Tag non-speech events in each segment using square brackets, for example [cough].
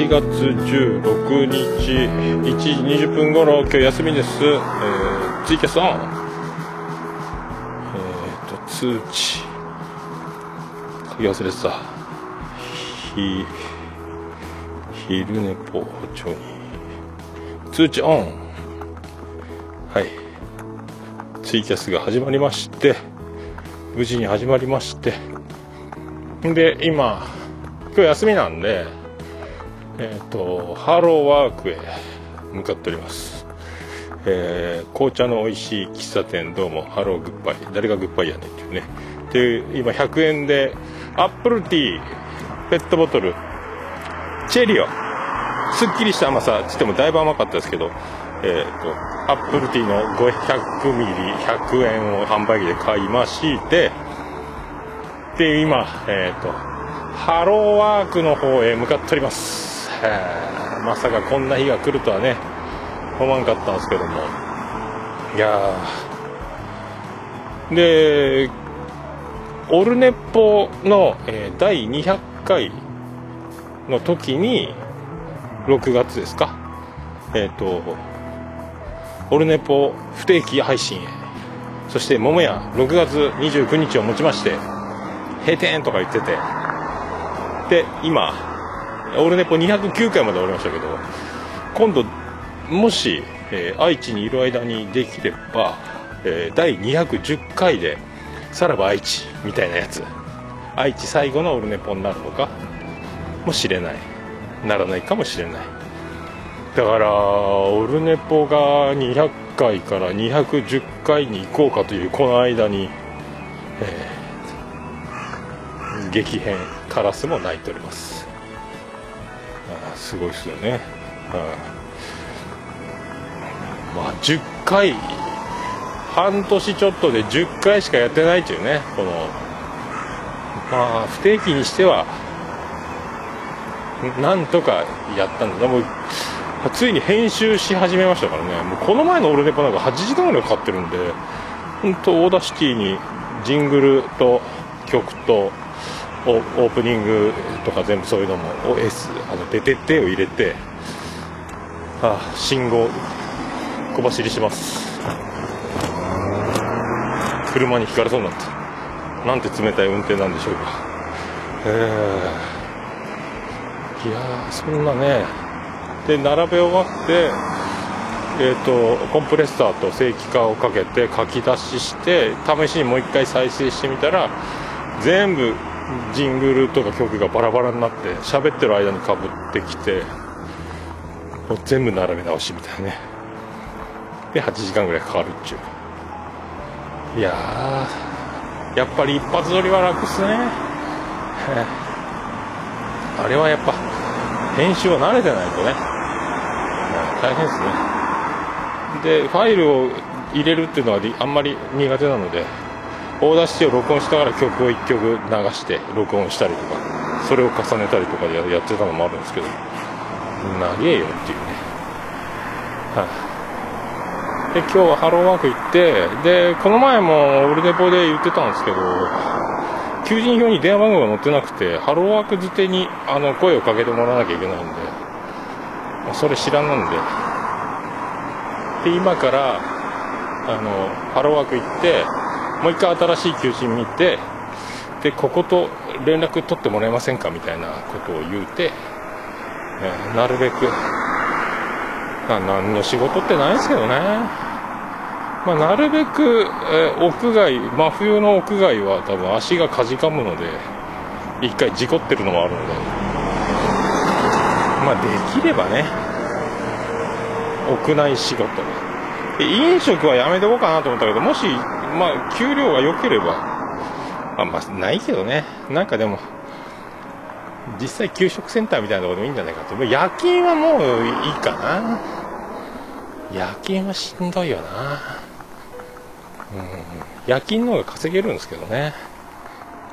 1月16日1時20分頃今日休みです、えー、ツイキャスオン。えっ、ー、と通知。書き忘れてた。ひ昼寝ぽ包丁に。通知オン。はい。ツイキャスが始まりまして無事に始まりまして。で今今日休みなんでえっ、ー、とハローワークへ向かっております。えー、紅茶の美味しい喫茶店どうもハローグッバイ。誰がグッバイやねんっていうね。で今100円でアップルティーペットボトルチェリオ。すっきりした甘さ。つってもだいぶ甘かったですけどえーと、アップルティーの500ミリ100円を販売機で買いましてで今、えーと、ハローワークの方へ向かっております、まさかこんな日が来るとはね思わんかったんですけども。いやでオルネポの、えー、第200回の時に6月ですか。えっ、ー、とオルネポ不定期配信へ。そして桃屋6月29日をもちまして閉店とか言ってて。で今オルネポ209回まで終わりましたけど今度もし、えー、愛知にいる間にできれば、えー、第210回でさらば愛知みたいなやつ。愛知最後のオルネポになるのかもしれない。ならないかもしれない。だからオルネポが200回から210回に行こうかというこの間に、えー、激変カラスも鳴いております。すごいですよね、まあ10回半年ちょっとで10回しかやってないというねこのまあ不定期にしてはなんとかやったんだでもついに編集し始めましたからね。もうこの前のオルネポなんか8時間ぐらいかかってるんで本当オーダーシティにジングルと曲とオープニングとか全部そういうのも OS あの出てってを入れてああ信号小走りします。車にひかれそうになったなんて冷たい運転なんでしょうか。えー、いやそんなね。で並べ終わってえーと、コンプレッサーと正規化をかけて書き出しして試しにもう一回再生してみたら全部ジングルとか曲がバラバラになって喋ってる間にかぶってきてもう全部並べ直しみたいなね。で8時間ぐらいかかるっちゅう。いややっぱり一発撮りは楽っすね。[laughs] あれはやっぱ編集は慣れてないとね、大変ですね。で、ファイルを入れるっていうのはあんまり苦手なので、オーダーしてを録音しながら曲を1曲流して録音したりとか、それを重ねたりとかでやってたのもあるんですけど、長えよっていうね。はい、で、今日はハローワーク行って、で、この前もオルネポで言ってたんですけど、求人票に電話番号が載ってなくて、ハローワーク捨てにあの声をかけてもらわなきゃいけないんで、それ知らんなんで、で、今から、あの、ハローワーク行って、もう一回新しい求人見て、で、ここと連絡取ってもらえませんかみたいなことを言うて、えなるべく、何の仕事ってないですけどね。まあ、なるべく、え、屋外、真冬の屋外は多分足がかじかむので、一回事故ってるのもあるので、まあ、できればね、屋内仕事で。飲食はやめておこうかなと思ったけど、もし、まあ、給料が良ければ、あまあ、ないけどね、なんかでも、実際給食センターみたいなところでもいいんじゃないかと。夜勤はもういいかな。夜勤はしんどいよな。うん、夜勤の方が稼げるんですけどね。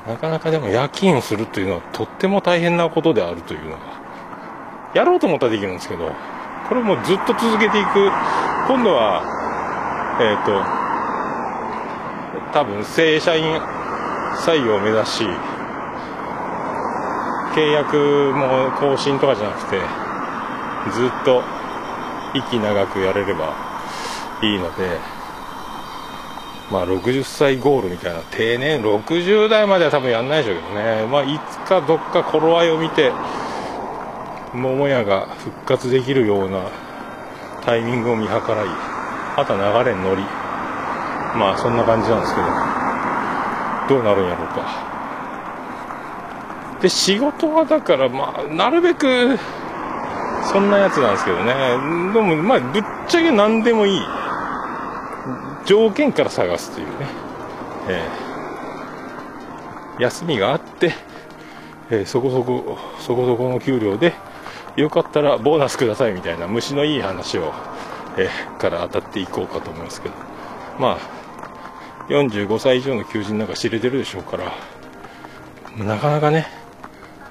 なかなかでも夜勤をするというのはとっても大変なことであるというのが、やろうと思ったらできるんですけど、これもずっと続けていく、今度は、えっ、ー、と、多分正社員採用を目指し、契約も更新とかじゃなくてずっと息長くやれればいいのでまあ60歳ゴールみたいな定年60代までは多分やんないでしょうけどね。まあいつかどっか頃合いを見て桃屋が復活できるようなタイミングを見計らいあとは流れに乗りまあそんな感じなんですけど。どうなるんやろうか。で仕事はだからまあなるべくそんなやつなんですけどね。でもまあぶっちゃけ何でもいい。条件から探すというね、えー、休みがあって、えー、そこそこそこそこの給料でよかったらボーナスくださいみたいな虫のいい話を、えー、から当たっていこうかと思いますけど。まあ45歳以上の求人なんか知れてるでしょうからなかなかね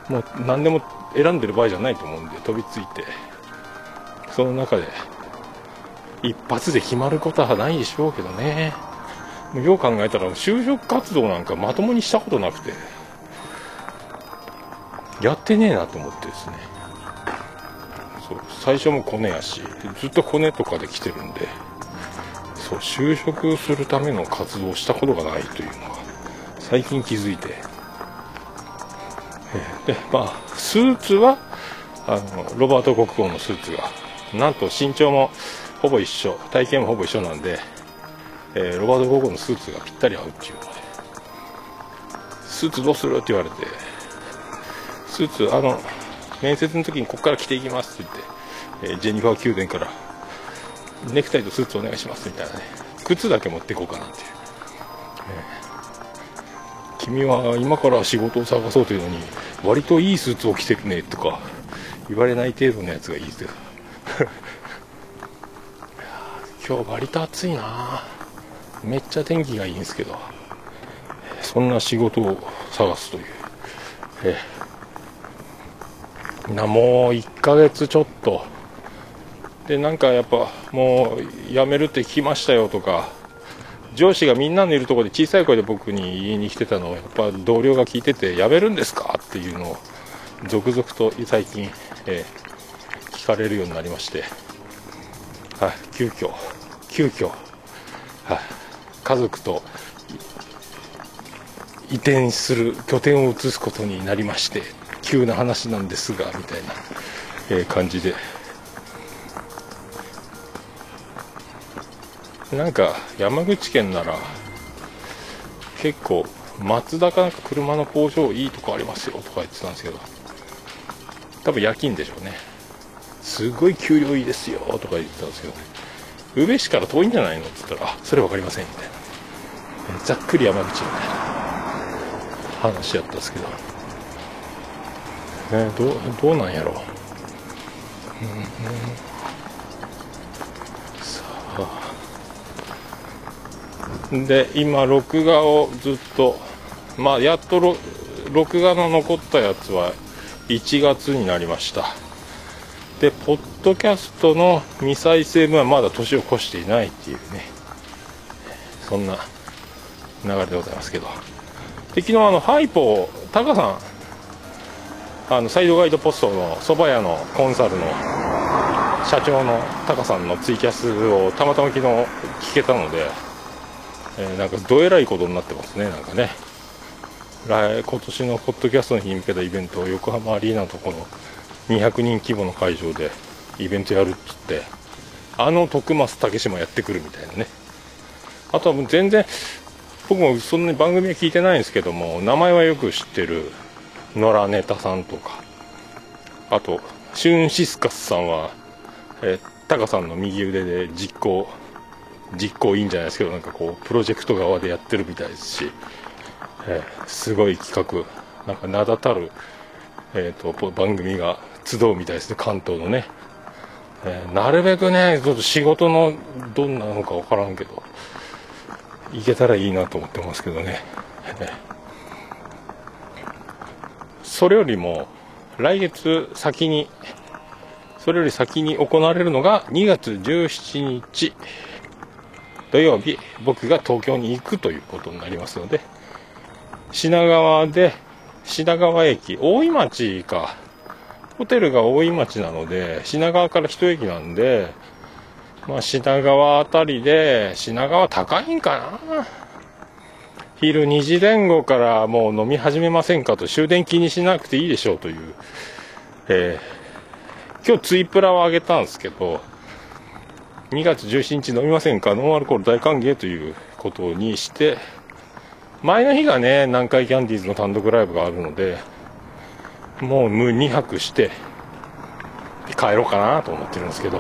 もう何でも選んでる場合じゃないと思うんで飛びついてその中で一発で決まることはないでしょうけどね。よう考えたら就職活動なんかまともにしたことなくてやってねえなと思ってですね。そう最初もコネやしずっとコネとかで来てるんでそう就職するための活動をしたことがないというのが最近気づいて。でまあスーツはあのロバート国王のスーツがなんと身長もほぼ一緒体型もほぼ一緒なんで、えー、ロバート国王のスーツがぴったり合うっていうので。スーツどうするって言われてスーツあの面接の時にここから着ていきますって言って、えー、ジェニファー宮殿からネクタイとスーツお願いしますみたいなね。靴だけ持っていこうかなっていう、君は今から仕事を探そうというのに割といいスーツを着てるねとか言われない程度のやつがいいですよ。[laughs] 今日割と暑いな。めっちゃ天気がいいんですけど。そんな仕事を探すという。えなもう1ヶ月ちょっと。でなんかやっぱもう辞めるって聞きましたよとか上司がみんなのいるところで小さい声で僕に言いに来てたのをやっぱ同僚が聞いてて辞めるんですかっていうのを続々と最近、えー、聞かれるようになりまして。はい、急遽急遽、は、家族と移転する拠点を移すことになりまして急な話なんですがみたいな、えー、感じで。なんか山口県なら結構松田かなんか車の工場いいとこありますよとか言ってたんですけど多分夜勤でしょうねすごい給料いいですよとか言ってたんですけどね宇部市から遠いんじゃないのって言ったら、あ、それ分かりません、みたいな。ざっくり山口みたいな話やったんですけど。ね、どう、どうなんやろう。うん、うん、で、今、録画をずっと、まあ、やっと録画の残ったやつは1月になりました。で、ポッドキャストの未再生分はまだ年を越していないっていうね、そんな流れでございますけど。で、昨日あの、ハイポー、タカさん、あの、サイドガイドポストの蕎麦屋のコンサルの社長のタカさんのツイキャスをたまたま昨日聞けたので、えー、なんかどえらいことになってますね、なんかね。来今年のポッドキャストの日に向けたイベントを横浜アリーナのところ200人規模の会場でイベントやるっつってあの徳増竹島やってくるみたいなねあとはもう全然僕もそんなに番組は聞いてないんですけども名前はよく知ってる野良ネタさんとかあとシュンシスカスさんは、えタカさんの右腕で実行実行いいんじゃないですけどなんかこうプロジェクト側でやってるみたいですし、えー、すごい企画なんか名だたる、えーと番組が集うみたいですね、関東のね。えー、なるべくね、ちょっと仕事のどんなのかわからんけど、行けたらいいなと思ってますけどね。それよりも、来月先に、それより先に行われるのが2月17日土曜日、僕が東京に行くということになりますので、品川で品川駅、大井町か。ホテルが大井町なので、品川から一駅なんで、まあ、品川あたりで、品川高いんかな昼2時前後からもう飲み始めませんかと、終電気にしなくていいでしょうという、えー、今日ツイプラをあげたんですけど、2月17日飲みませんかノンアルコール大歓迎ということにして、前の日がね、南海キャンディーズの単独ライブがあるので、もう無2泊して、帰ろうかなと思ってるんですけど。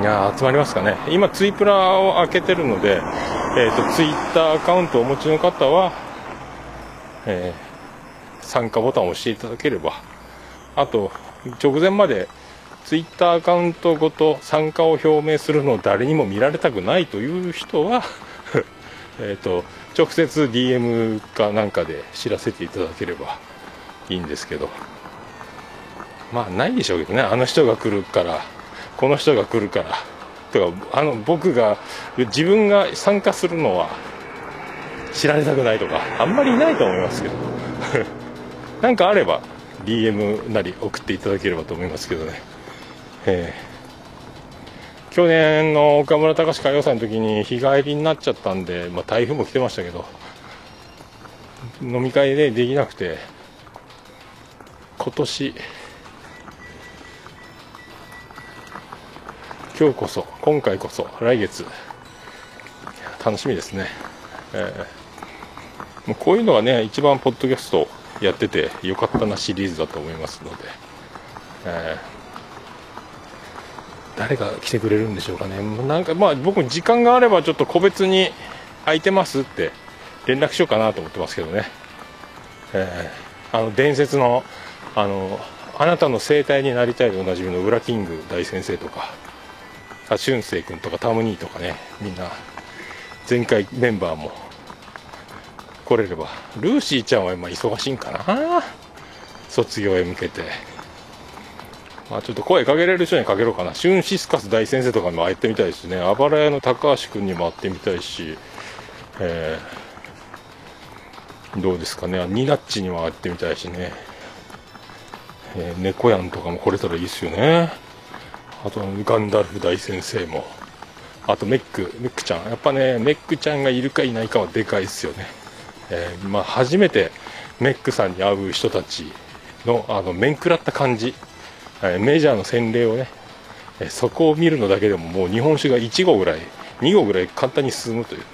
いや集まりますかね。今、ツイプラを開けてるので、えっ、ー、と、ツイッターアカウントをお持ちの方は、えー、参加ボタンを押していただければ、あと、直前まで、ツイッターアカウントごと参加を表明するのを誰にも見られたくないという人は [laughs] えと、直接 DM かなんかで知らせていただければいいんですけど、まあないでしょうけどね、あの人が来るから、この人が来るから、とか、あの、僕が、自分が参加するのは知られたくないとか、あんまりいないと思いますけど、[laughs] なんかあれば DM なり送っていただければと思いますけどね。えー、去年の岡村隆史歌謡祭の時に日帰りになっちゃったんで、まあ、台風も来てましたけど、飲み会でできなくて、今年、今日こそ、今回こそ、来月、楽しみですね。えー、もうこういうのがね、一番ポッドキャストやっててよかったなシリーズだと思いますので、えー、誰が来てくれるんでしょうかね。なんかまあ僕時間があればちょっと個別に空いてますって連絡しようかなと思ってますけどね。えー、あの伝説の、あの、あなたの生態になりたいでおなじみのウラキング大先生とか、俊生君とかタムニーとかねみんな前回メンバーも来れればルーシーちゃんは今忙しいんかな？卒業へ向けてまあちょっと声かけれる人にかけろうかな。シュンシスカス大先生とかにも会ってみたいですね。あばら屋の高橋君にも会ってみたいし。えー、どうですかね。ニナッチにも会ってみたいしね、えー、猫やんとかも来れたらいいですよね。あとガンダルフ大先生も。あとメックメックちゃん。やっぱねメックちゃんがいるかいないかはでかいですよね、えー、まあ、初めてメックさんに会う人たちのあの面食らった感じ、メジャーの洗礼をね、そこを見るのだけでももう日本酒が1合ぐらい2合ぐらい簡単に進むというね。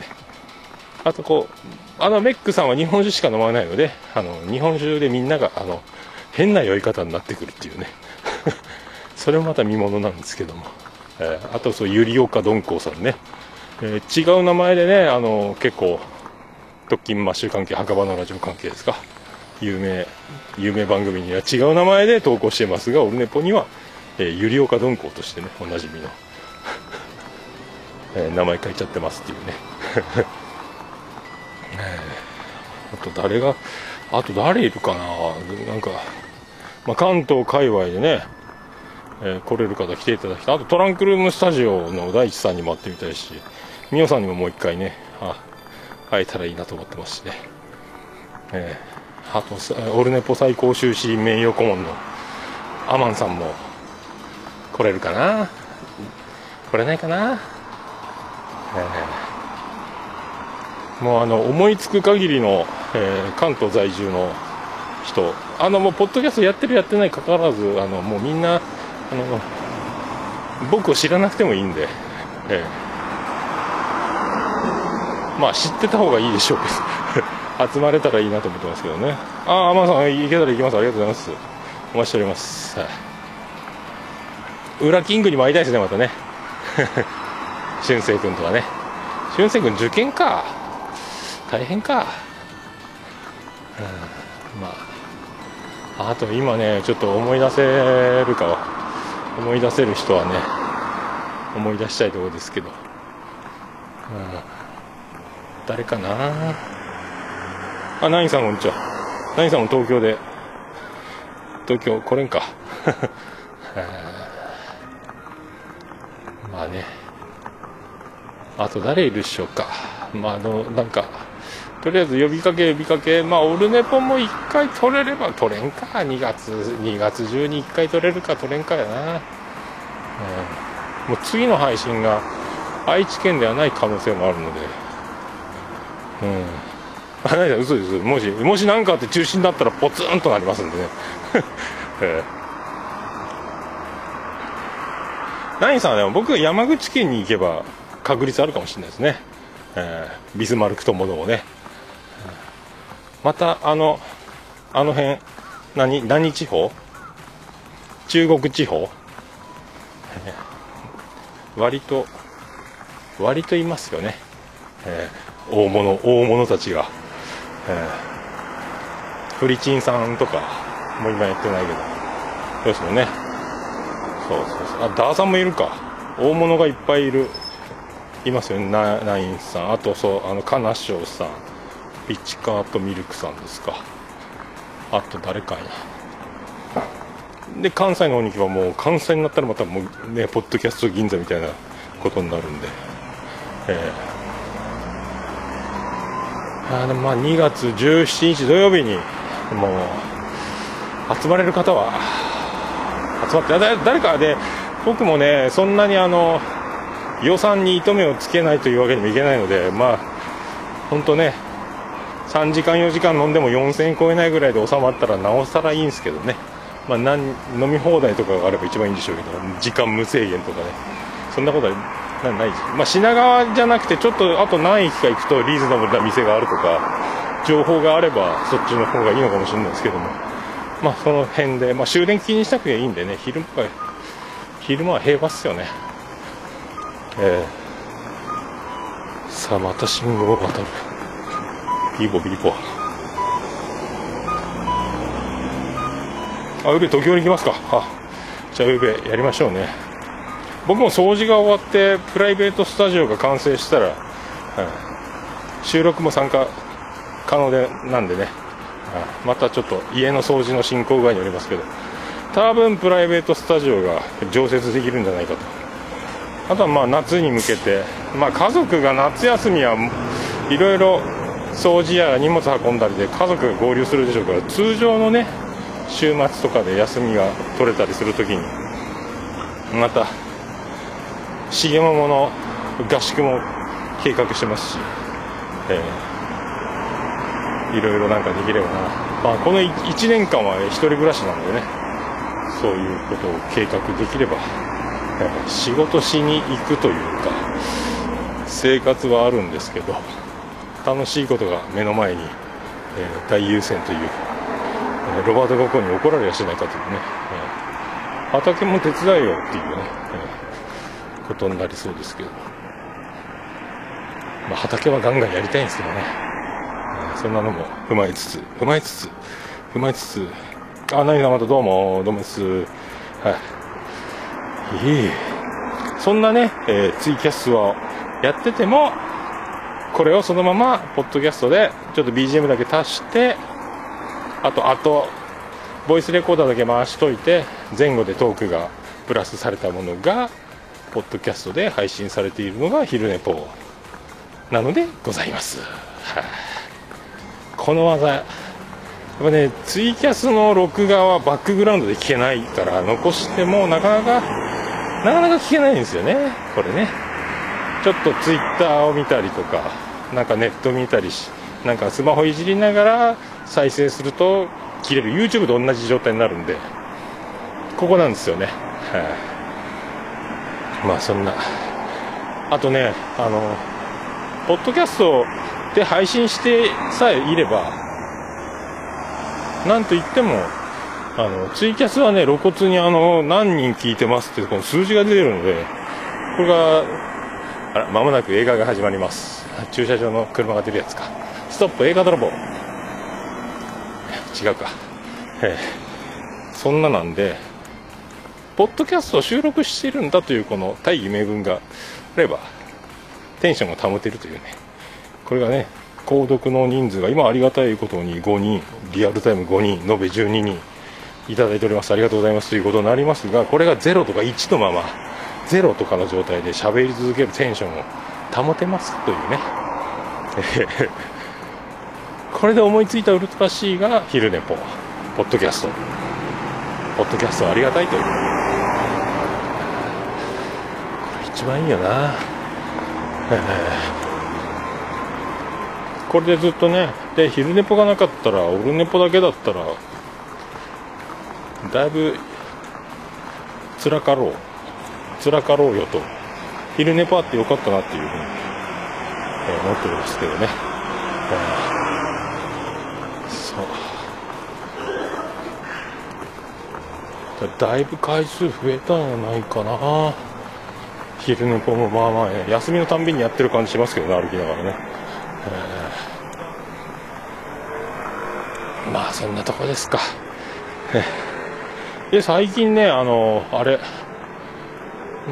あとこうあのメックさんは日本酒しか飲まないのであの日本酒でみんながあの変な酔い方になってくるっていうね。[laughs] それもまた見ものなんですけども、えー、あとそうゆりおかどんこうさんね、えー、違う名前でねあの結構特勤マッシュ関係墓場のラジオ関係ですか。有名有名番組には違う名前で投稿してますがオルネポには、えー、ゆりおかどんこうとしてねおなじみの、[laughs] えー、名前書いちゃってますっていうね、[laughs] えー、あと誰があと誰いるかな？なんか、まあ、関東界隈でねえー、来れる方来ていただきたい。あとトランクルームスタジオの大地さんにも会ってみたいしみおさんにももう一回ねあ会えたらいいなと思ってますしね、えー、あとオルネポ最高修士名誉顧問のアマンさんも来れるかな？来れないかな、えー、もうあの思いつく限りの、えー、関東在住の人。あのもうポッドキャストやってるやってないかかわらずあのもうみんなあの僕を知らなくてもいいんで、えー、まあ知ってた方がいいでしょうけど。集まれたらいいなと思ってますけどね。ああ天野さん行けたら行きます。ありがとうございます。お待ちしております、はい、裏キングにも会いたいですねまたね。[laughs] 俊生君とかね。俊生君受験か。大変か、うん、まああと今ねちょっと思い出せるかは思い出せる人はね思い出したいところですけど、うん、誰かなあナインさんこんにちは。ナインさんも東京で。東京来れんか。[laughs] まあね。あと誰いるっしょうか。まああのなんかとりあえず呼びかけ呼びかけ。まあオルネポも1回取れれば取れんか。2月2月中に1回取れるか取れんかやな、うん、もう次の配信が愛知県ではない可能性もあるので。うん。あ何だ嘘です。もしもし何かあって中止になったらポツンとなりますんでね、[laughs] えー、ナインさんはでも僕山口県に行けば確率あるかもしれないですね、えー、ビスマルクとものもね。またあのあの辺何何地方？中国地方、割と割といますよね、えー、大物大物たちが、えー、フリチンさんとかもう今やってないけど。そうですよね。そうそうそう。あダーさんもいるか。大物がいっぱいいる。いますよね。ナインさん。あとそうあのカナショウさん。ピッチカートミルクさんですか。あと誰かいなで関西のお肉はもう関西になったらまたもうねポッドキャスト銀座みたいなことになるんで。えー、あでもまあ2月17日土曜日にもう集まれる方は集まって誰かで僕もねそんなにあの予算に糸目をつけないというわけにもいけないのでまあ本当ね3時間4時間飲んでも4000円超えないぐらいで収まったらなおさらいいんですけどね。まあ、飲み放題とかがあれば一番いいんでしょうけど時間無制限とかね。そんなことはなないまあ、品川じゃなくてちょっとあと何駅か行くとリーズナブルな店があるとか情報があればそっちの方がいいのかもしれないですけども。まあその辺で、まあ、終電気にしたくていいんでね昼間昼間は平和っすよね。えー、さあまた信号を渡る。ビーボビーボ。あ宇部東京に行きますか。あじゃあ宇部やりましょうね。僕も掃除が終わってプライベートスタジオが完成したら、収録も参加可能でなんでね、またちょっと家の掃除の進行具合によりますけど。多分プライベートスタジオが常設できるんじゃないかと。あとはまあ夏に向けて、まあ、家族が夏休みはいろいろ掃除や荷物運んだりで家族が合流するでしょうから通常のね週末とかで休みが取れたりするときにまた重桃の合宿も計画してますし、えー、いろいろなんかできればな、まあ、この1年間は1人暮らしなのでねそういうことを計画できれば、えー、仕事しに行くというか生活はあるんですけど楽しいことが目の前に、えー、大優先という、えー、ロバート・ゴコに怒られやしないかというね、えー、畑も手伝えよっていうね、えーことになりそうですけど、まあ、畑はガンガンやりたいんですけどね、そんなのも踏まえつつ踏まえつつ踏まえつつ。あ何がまたどうもどうもです。はい。いい。そんなね、えー、ツイキャスをやっててもこれをそのままポッドキャストでちょっと BGM だけ足してあとあとボイスレコーダーだけ回しといて前後でトークがプラスされたものがポッドキャストで配信されているのが昼寝ぽなのでございます、はあ、この技やっぱねツイキャスの録画はバックグラウンドで聞けないから残してもなかなかなかなか聞けないんですよね。これね。ちょっとツイッターを見たりとかなんかネット見たりしなんかスマホいじりながら再生すると切れる。YouTube と同じ状態になるんでここなんですよね、はあまあそんな。あとねあのポッドキャストで配信してさえいればなんといってもあのツイキャスはね露骨にあの何人聞いてますってこの数字が出てるのでこれがあら間もなく映画が始まります。駐車場の車が出るやつか。ストップ映画泥棒。違うか。え。そんななんでポッドキャストを収録しているんだというこの大義名分があれば、テンションが保てるというね。これがね、購読の人数が今ありがたいことに5人、リアルタイム5人、延べ12人いただいております。ありがとうございますということになりますが、これが0とか1のまま、0とかの状態で喋り続けるテンションを保てますというね。[laughs] これで思いついたウルトラ C が昼寝ぽポッドキャストポッドキャストありがたいというこれ一番いいよな、えー、これでずっとねで昼寝ぽがなかったらオルネポだけだったらだいぶ辛かろう。辛かろうよと。昼寝ぽあってよかったなっていうふうに、思ってるんですけどね、えーだいぶ回数増えたんじゃないかな。昼寝ぽもまあまあね休みのたんびにやってる感じしますけどね歩きながらね、えー、まあそんなとこですか。で最近ねあのあれ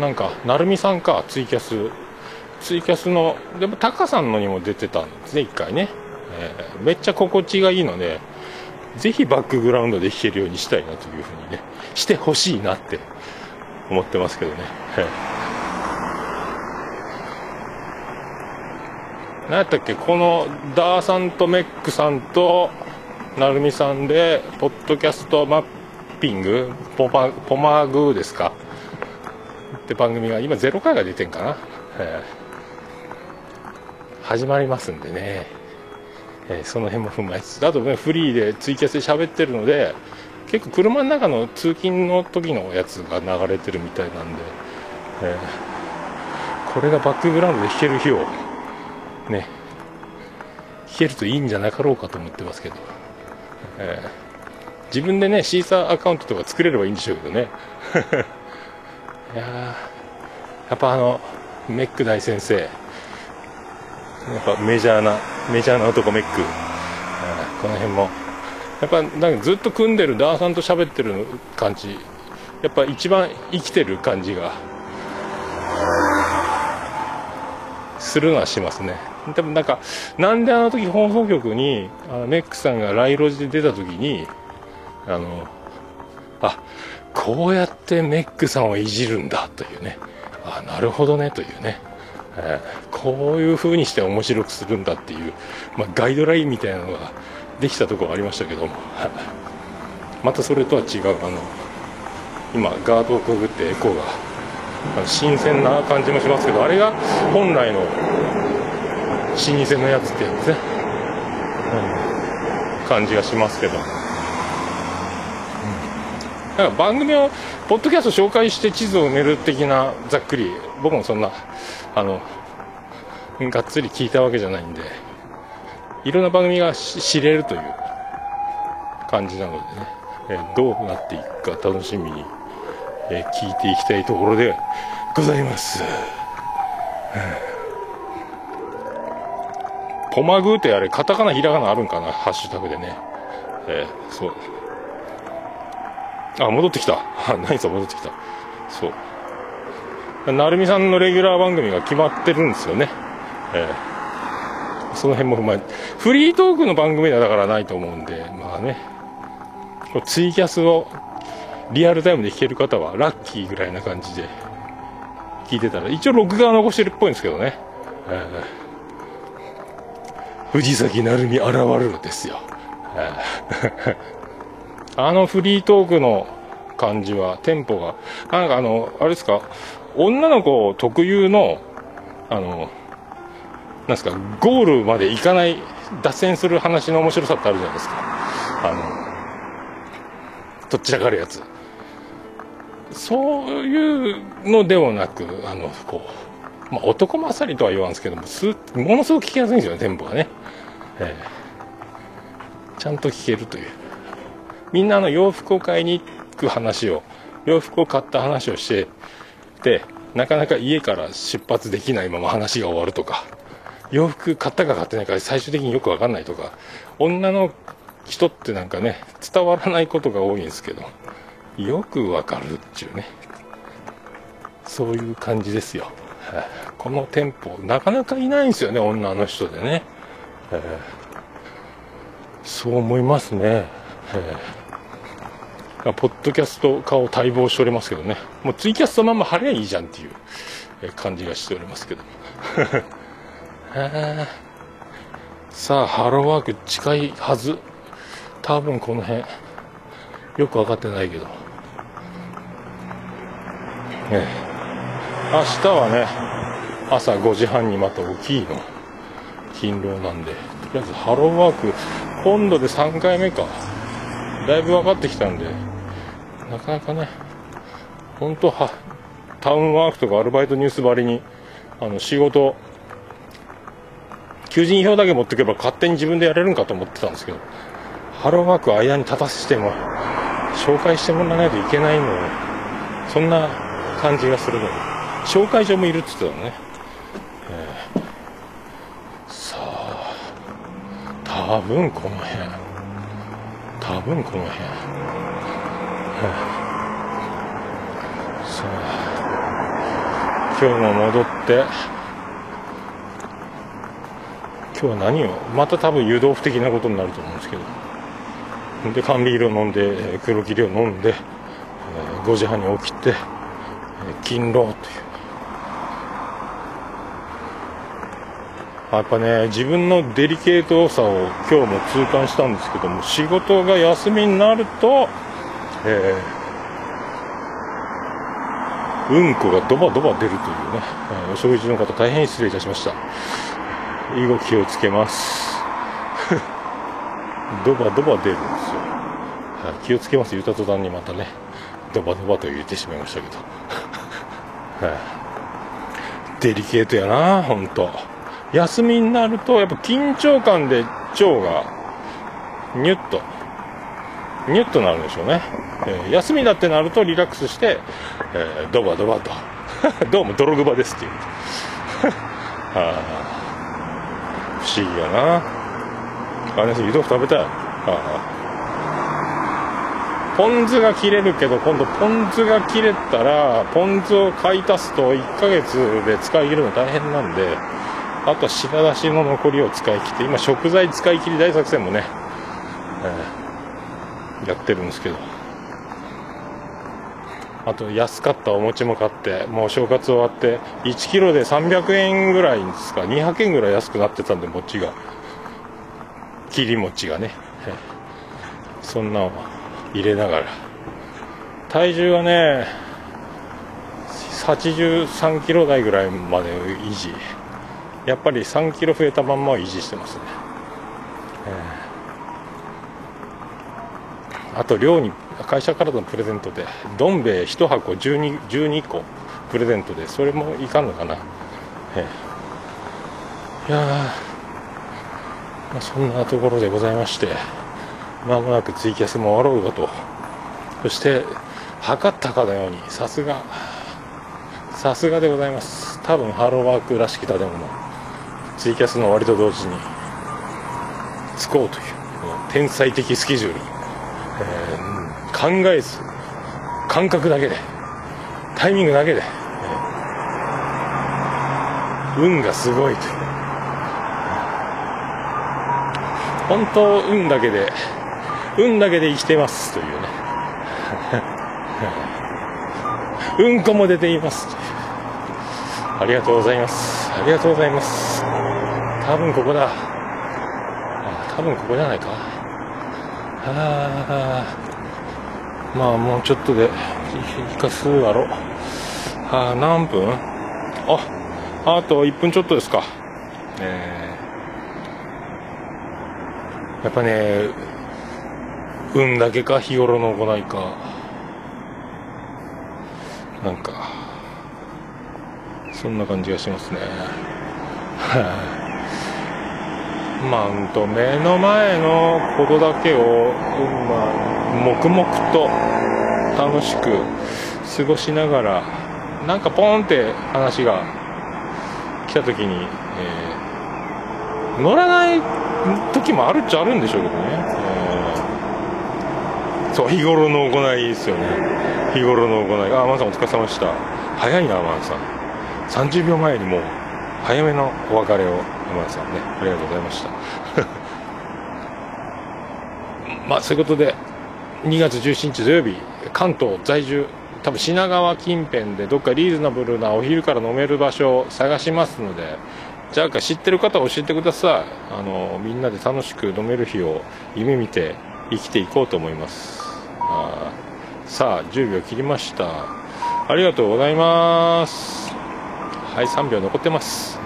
なんか成美さんかツイキャス。ツイキャスのでもタカさんのにも出てたんですね一回ね、えー、めっちゃ心地がいいのでぜひバックグラウンドで弾けるようにしたいなというふうにねしてほしいなって思ってますけどね。何やったっけ？このダーさんとメックさんとなるみさんでポッドキャストマッピング？ポマポマグーですか？って番組が今0回が出てんかな、えー、始まりますんでね、えー、その辺も踏まえつつ。あとねフリーでツイキャスで喋ってるので結構車の中の通勤の時のやつが流れてるみたいなんで、えー、これがバックグラウンドで弾ける日をね。弾けるといいんじゃなかろうかと思ってますけど、えー、自分でねシーサーアカウントとか作れればいいんでしょうけどね。[laughs] いややっぱあのメック大先生。やっぱメジャーなメジャーな男メック、この辺も。やっぱなんかずっと組んでるダーさんと喋ってる感じ。やっぱ一番生きてる感じがするのはしますね。[laughs] 多分なんかなんであの時放送局にあのメックさんがライロジで出た時にあのあこうやってメックさんをいじるんだというね。あなるほどねというね、えー、こういう風にして面白くするんだっていう、まあ、ガイドラインみたいなのができたところありましたけども、[laughs] またそれとは違う。あの今ガードをくぐってエコーが新鮮な感じもしますけどあれが本来の老舗のやつってやつね、うん、感じがしますけど、うん、だから番組をポッドキャスト紹介して地図を埋める的なざっくり僕もそんなあのがっつり聞いたわけじゃないんでいろんな番組が知れるという感じなのでね、えー、どうなっていくか楽しみに、えー、聞いていきたいところでございます。ポマグーってあれ、カタカナ、ひらがなあるんかな、ハッシュタグでね。えー、そう。あ、戻ってきた。[laughs] ナイス戻ってきた。そう。なるみさんのレギュラー番組が決まってるんですよね。えーその辺も踏まえフリートークの番組ではだからないと思うんで、まあね、ツイキャスをリアルタイムで弾ける方はラッキーぐらいな感じで聞いてたら、一応録画は残してるっぽいんですけどね。えー、藤崎鳴海現るんですよ。[laughs] あのフリートークの感じは、テンポが、なんかあの、あれですか、女の子特有の、あの、なんですか、ゴールまで行かない、脱線する話の面白さってあるじゃないですか。あの、どっちらかるやつ。そういうのではなく、あの、こう、まあ、男勝りとは言わんすけども、す、ものすごく聞きやすいんですよね、テンポがね。えー、ちゃんと聞けるという。みんなの洋服を買いに行く話を、洋服を買った話をして、で、なかなか家から出発できないまま話が終わるとか、洋服買ったか買ってないか最終的によくわかんないとか、女の人ってなんかね、伝わらないことが多いんですけど、よくわかるっていうね、そういう感じですよ。この店舗、なかなかいないんですよね、女の人でね。えー、そう思いますね。えー、ポッドキャスト化を待望しておりますけどね。もうツイキャストまんま貼りゃいいじゃんっていう感じがしておりますけど。[laughs] さあハローワーク近いはず多分この辺よく分かってないけどええ明日はね朝5時半にまた起きいの。勤労なんで。とりあえずハローワーク。今度で3回目か。だいぶ分かってきたんで。なかなかね本当はタウンワークとかアルバイトニュースばりにあの仕事求人票だけ持っていけば勝手に自分でやれるんかと思ってたんですけど。ハローワーク間に立たせても紹介してもらわないといけないのそんな感じがするので。紹介状もいるって言ってたのね、えー、さあ多分この辺多分この辺、えー。さあ今日も戻って。今日は何を？また多分湯豆腐的なことになると思うんですけど。で甘味入りを飲んで黒霧を飲んで5時半に起きて勤労という。やっぱね自分のデリケートさを今日も痛感したんですけども仕事が休みになると、えーうんこがドバドバ出るというね、お食事の方大変失礼いたしました。以後気をつけます。[laughs] ドバドバ出るんですよ。はい、気をつけます言った途端にまたね、ドバドバと言ってしまいましたけど。[laughs] はい、デリケートやな、ほんと。休みになると、やっぱ緊張感で腸がニュッとニュッとなるんでしょうね、えー、休みだってなるとリラックスして、えー、ドバドバと。[laughs] どうも泥グバですっていう。[laughs] あ不思議やな。あれ湯豆腐食べたい。あポン酢が切れるけど今度ポン酢が切れたらポン酢を買い足すと1ヶ月で使い切るの大変なんであとは白だしの残りを使い切って今食材使い切り大作戦もね、えーやってるんですけど。あと安かったお餅も買ってもう正月終わって1キロで300円ぐらいですか200円ぐらい安くなってたんで餅が。切り餅がね。そんなを入れながら。体重はね83キロ台ぐらいまで維持。やっぱり3キロ増えたまんまを維持してますね、えーあと寮に会社からのプレゼントでどん兵衛1箱 12, 12個プレゼントでそれもいかんのかな。ええ。いやまあ、そんなところでございましてまもなくツイキャスも終わろうかと。そして測ったかのようにさすがさすがでございます。多分ハローワークらしき建物。ツイキャスの終わりと同時に着こうという天才的スケジュールえー、考えず感覚だけでタイミングだけで、えー、運がすごいという。本当運だけで運だけで生きてますというね。[laughs] うん。こも出ていますありがとうございます。ありがとうございます。多分ここだ。多分ここじゃないか。あまあもうちょっとで行かすやろ。あ何分？ああと1分ちょっとですか。えー、やっぱね運だけか日頃の行いか。なんかそんな感じがしますね。はいまあ、んと目の前のことだけを、まあ、黙々と楽しく過ごしながらなんかポンって話が来た時に、えー、乗らない時もあるっちゃあるんでしょうけどね、えー、そう日頃の行いですよね。日頃の行い。あアマンさんお疲れ様でした。早いなマンさん。30秒前にもう早めのお別れを山田さんねありがとうございました。[laughs] まあそういうことで2月17日土曜日関東在住多分品川近辺でどっかリーズナブルなお昼から飲める場所を探しますのでじゃあ知ってる方教えてください。あのみんなで楽しく飲める日を夢見て生きていこうと思います。あさあ10秒切りました。ありがとうございます。はい3秒残ってます、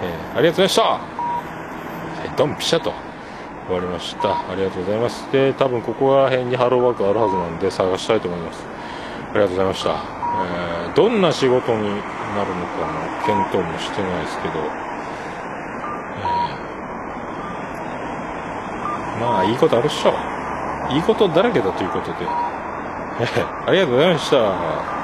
えー、ありがとうございました。はいドンピシャと終わりました。ありがとうございます。で多分ここら辺にハローワークあるはずなんで探したいと思います。ありがとうございました、えー、どんな仕事になるのかの検討もしてないですけど、えー、まあいいことあるっしょ。いいことだらけだということで、ありがとうございました。